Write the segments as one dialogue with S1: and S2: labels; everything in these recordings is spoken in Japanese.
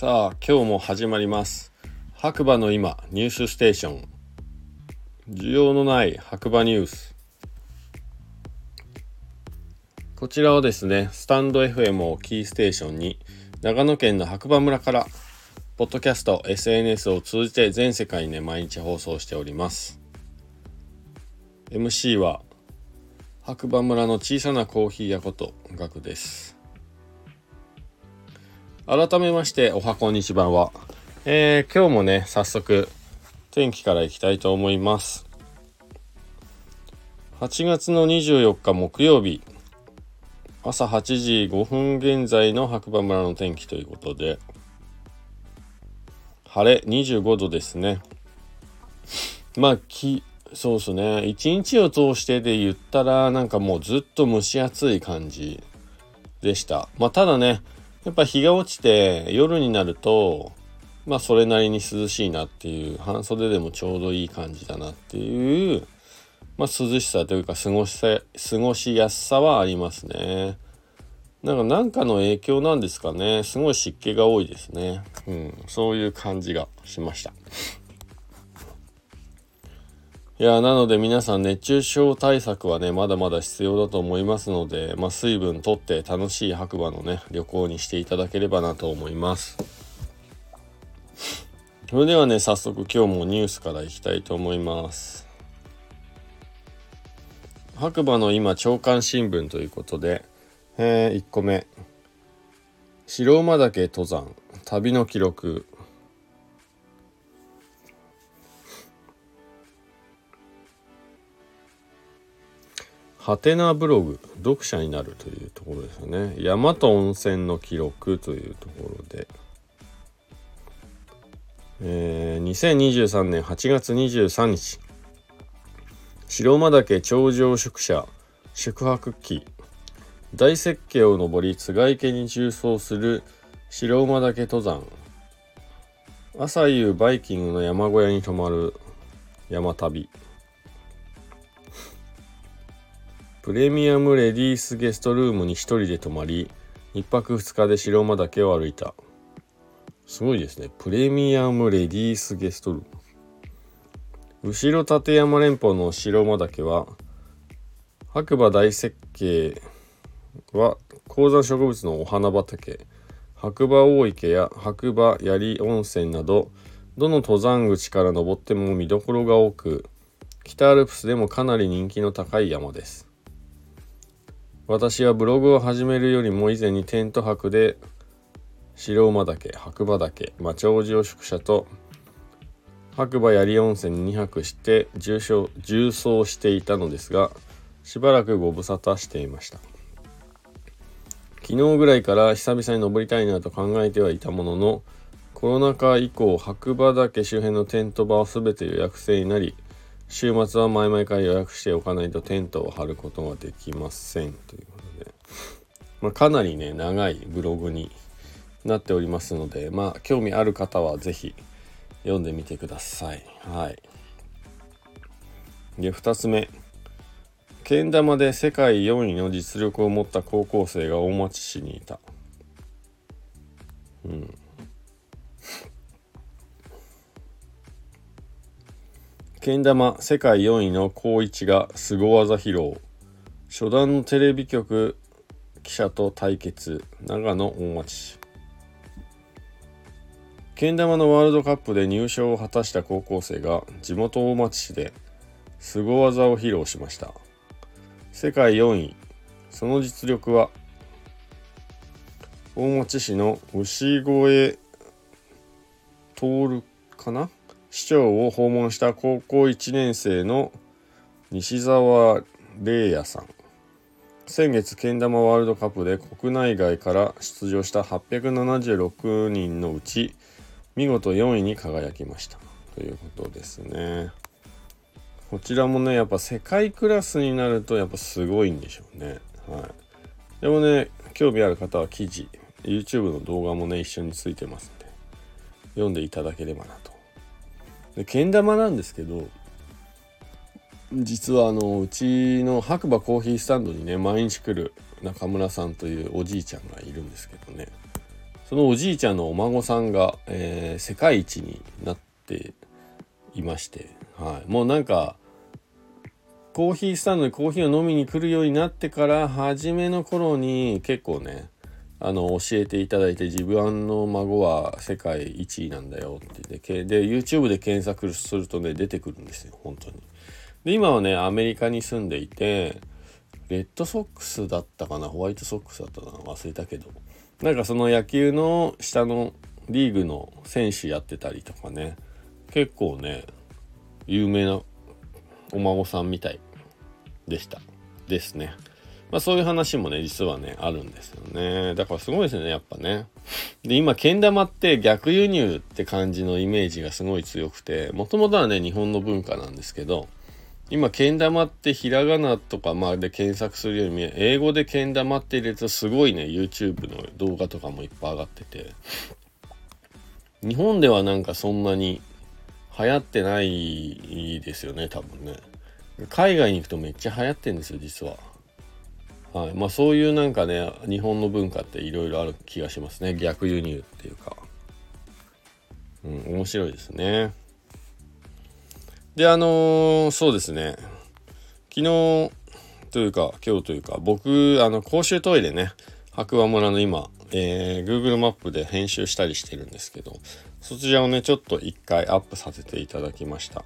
S1: さあ今日も始まります。白馬の今ニュースステーション。需要のない白馬ニュース。こちらはですねスタンド FM をキーステーションに長野県の白馬村からポッドキャスト SNS を通じて全世界にね毎日放送しております。MC は白馬村の小さなコーヒー屋ことガクです。改めましておはこんにちは。は、えー、今日もね早速天気からいきたいと思います。8月の24日木曜日。朝8時5分現在の白馬村の天気ということで晴れ25度ですね。まあきそうですね。一日を通してで言ったらなんかもうずっと蒸し暑い感じでした。まあただねやっぱ日が落ちて夜になるとまあそれなりに涼しいなっていう半袖でもちょうどいい感じだなっていうまあ涼しさというか過ごしさ過ごしやすさはありますね。なんか何かの影響なんですかね。すごい湿気が多いですね。うん、そういう感じがしました。いやなので皆さん熱中症対策はねまだまだ必要だと思いますので、まあ、水分とって楽しい白馬のね旅行にしていただければなと思います。それではね早速今日もニュースからいきたいと思います。白馬の今朝刊新聞ということで、えー、1個目。白馬岳登山旅の記録。ハテナブログ読者になるというところですよね。山と温泉の記録というところで、えー、2023年8月23日白馬岳頂上宿舎宿泊機。大雪渓を登り津賀池に縦走する白馬岳登山。朝夕バイキングの山小屋に泊まる山旅。プレミアムレディースゲストルームに一人で泊まり1泊2日で白馬岳を歩いた。すごいですね。プレミアムレディースゲストルーム。後ろ立山連峰の白馬岳は白馬大雪渓は高山植物のお花畑白馬大池や白馬槍温泉などどの登山口から登っても見どころが多く北アルプスでもかなり人気の高い山です。私はブログを始めるよりも以前にテント泊で白馬岳白馬岳町長寺宿舎と白馬槍温泉に2泊して重症重走していたのですがしばらくご無沙汰していました。昨日ぐらいから久々に登りたいなと考えてはいたもののコロナ禍以降白馬岳周辺のテント場は全て予約制になり週末は前々から予約しておかないとテントを張ることができませんということで、まあ、かなりね長いブログになっておりますのでまあ興味ある方は是非読んでみてください。はい。で2つ目。けん玉で世界4位の実力を持った高校生が大町市にいた。うん。けん玉世界4位の高一が凄技披露。初段のテレビ局記者と対決。長野大町。けん玉のワールドカップで入賞を果たした高校生が地元大町市で凄技を披露しました。世界4位。その実力は大町市の牛越徹かな？市長を訪問した高校1年生の西澤玲也さん。先月けん玉ワールドカップで国内外から出場した876人のうち見事4位に輝きました。ということですね。こちらもねやっぱ世界クラスになるとやっぱすごいんでしょうね。はい。でもね興味ある方は記事 YouTube の動画もね一緒についてますんで読んでいただければなと。でけん玉なんですけど実はあのうちの白馬コーヒースタンドにね毎日来る中村さんというおじいちゃんがいるんですけどね。そのおじいちゃんのお孫さんが、えー、世界一になっていまして、はい、もうなんかコーヒースタンドでコーヒーを飲みに来るようになってから初めの頃に結構ねあの教えていただいて自分の孫は世界一位なんだよって言ってで YouTube で検索するとね出てくるんですよ本当に。で今はねアメリカに住んでいてレッドソックスだったかなホワイトソックスだったかな忘れたけど。なんかその野球の下のリーグの選手やってたりとかね結構ね有名なお孫さんみたいでした。ですね。まあそういう話もね実はねあるんですよねだからすごいですねやっぱねで今けん玉って逆輸入って感じのイメージがすごい強くてもともとはね日本の文化なんですけど今、けん玉ってひらがなとかまあで検索するよりも、英語でけん玉って入れるとすごいね、YouTube の動画とかもいっぱい上がってて、日本ではなんかそんなに流行ってないですよね、多分ね。海外に行くとめっちゃ流行ってんですよ、実は。はい。まあそういうなんかね、日本の文化っていろいろある気がしますね。逆輸入っていうか。うん、面白いですね。で、あのー、そうですね。昨日というか、今日というか、僕、あの、公衆トイレね、白馬村の今、えー、Google マップで編集したりしてるんですけど、そちらをね、ちょっと一回アップさせていただきました。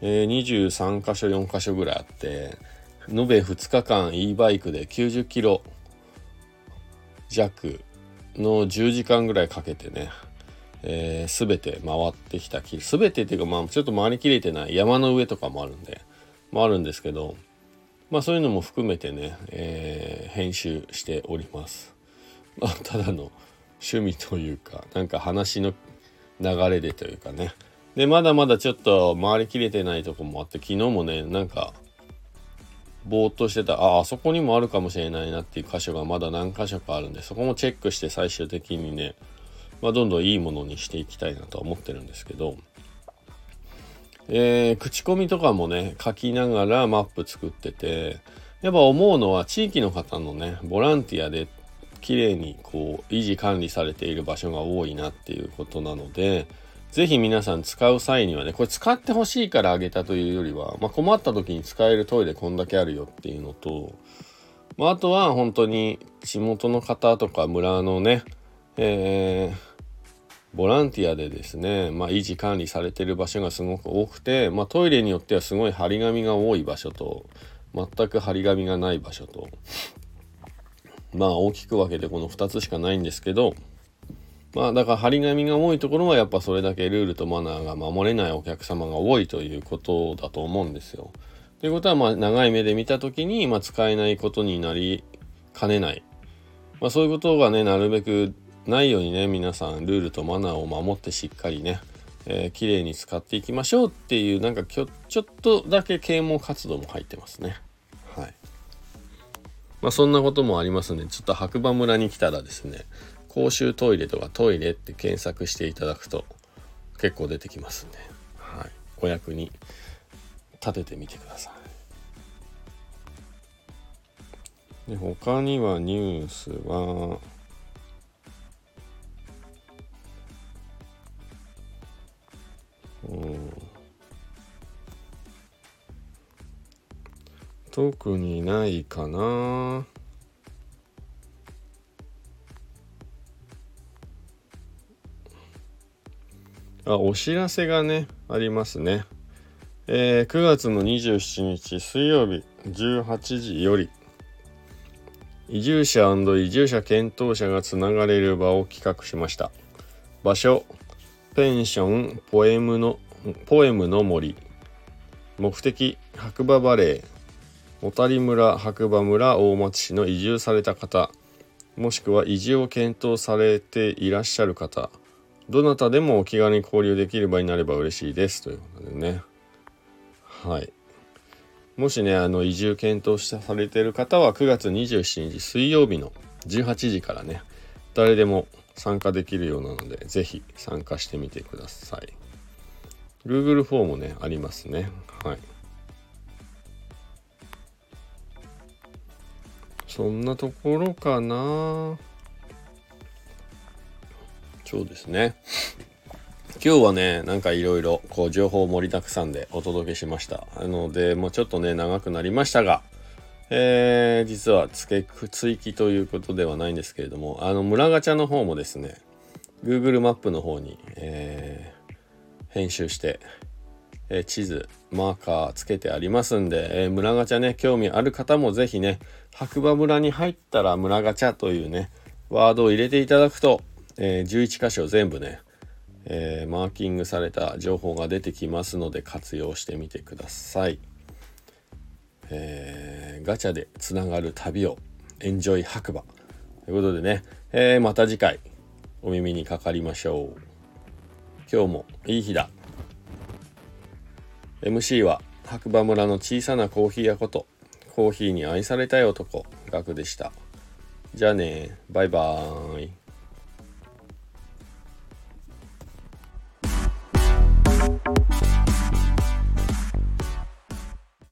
S1: えー、23箇所、4箇所ぐらいあって、延べ2日間 e バイクで90キロ弱の10時間ぐらいかけてね、えー、全て回ってきたき全てっていうかまあちょっと回りきれてない山の上とかもあるんで、まあ、あるんですけどまあそういうのも含めてね、えー、編集しております。まあ、ただの趣味というかなんか話の流れでというかねでまだまだちょっと回りきれてないとこもあって昨日もねなんかぼーっとしてた。ああそこにもあるかもしれないなっていう箇所がまだ何箇所かあるんでそこもチェックして最終的にねまあ、どんどんいいものにしていきたいなとは思ってるんですけど、えー、口コミとかもね書きながらマップ作っててやっぱ思うのは地域の方のねボランティアで綺麗にこう維持管理されている場所が多いなっていうことなので是非皆さん使う際にはねこれ使ってほしいからあげたというよりは、まあ、困った時に使えるトイレこんだけあるよっていうのと、まあ、あとは本当に地元の方とか村のねえーボランティアでですね、まあ、維持管理されてる場所がすごく多くて、まあ、トイレによってはすごい張り紙が多い場所と全く張り紙がない場所とまあ大きく分けてこの2つしかないんですけどまあだから張り紙が多いところはやっぱそれだけルールとマナーが守れないお客様が多いということだと思うんですよ。ということはまあ長い目で見た時にま使えないことになりかねない。まあそういうことがねなるべくないようにね皆さんルールとマナーを守ってしっかりね、えー、綺麗に使っていきましょうっていうなんかちょっとだけ啓蒙活動も入ってますねはいまあそんなこともありますんねちょっと白馬村に来たらですね公衆トイレとかトイレって検索していただくと結構出てきますんで、はい、お役に立ててみてください。で他にはニュースはうん。特にないかな。あお知らせがねありますね。えー、9月の27日水曜日18時より移住者移住者検討者がつながれる場を企画しました。場所ペンションポエムのポエムの森。目的白馬バレー。小谷村白馬村大町市の移住された方もしくは移住を検討されていらっしゃる方。どなたでもお気軽に交流できる場になれば嬉しいですということでねはいもしねあの移住検討しされている方は9月27日水曜日の18時からね誰でも参加できるようなので、ぜひ参加してみてください。Google フォームね、ありますね。はい。そんなところかなそうですね。今日はねなんかいろいろこう情報盛りだくさんでお届けしました。なのでもうちょっとね長くなりましたがえー、実は付け追記ということではないんですけれどもあの村ガチャの方もですね Google マップの方に、えー、編集して、えー、地図マーカーつけてありますんで、えー、村ガチャね興味ある方も是非ね白馬村に入ったら村ガチャというねワードを入れていただくと、え11箇所全部ねえー、マーキングされた情報が出てきますので活用してみてください。えー、ガチャでつながる旅をエンジョイ白馬ということでね、えー、また次回お耳にかかりましょう。今日もいい日だ。MC は白馬村の小さなコーヒー屋ことコーヒーに愛されたい男ガクでした。じゃあねバイバーイ。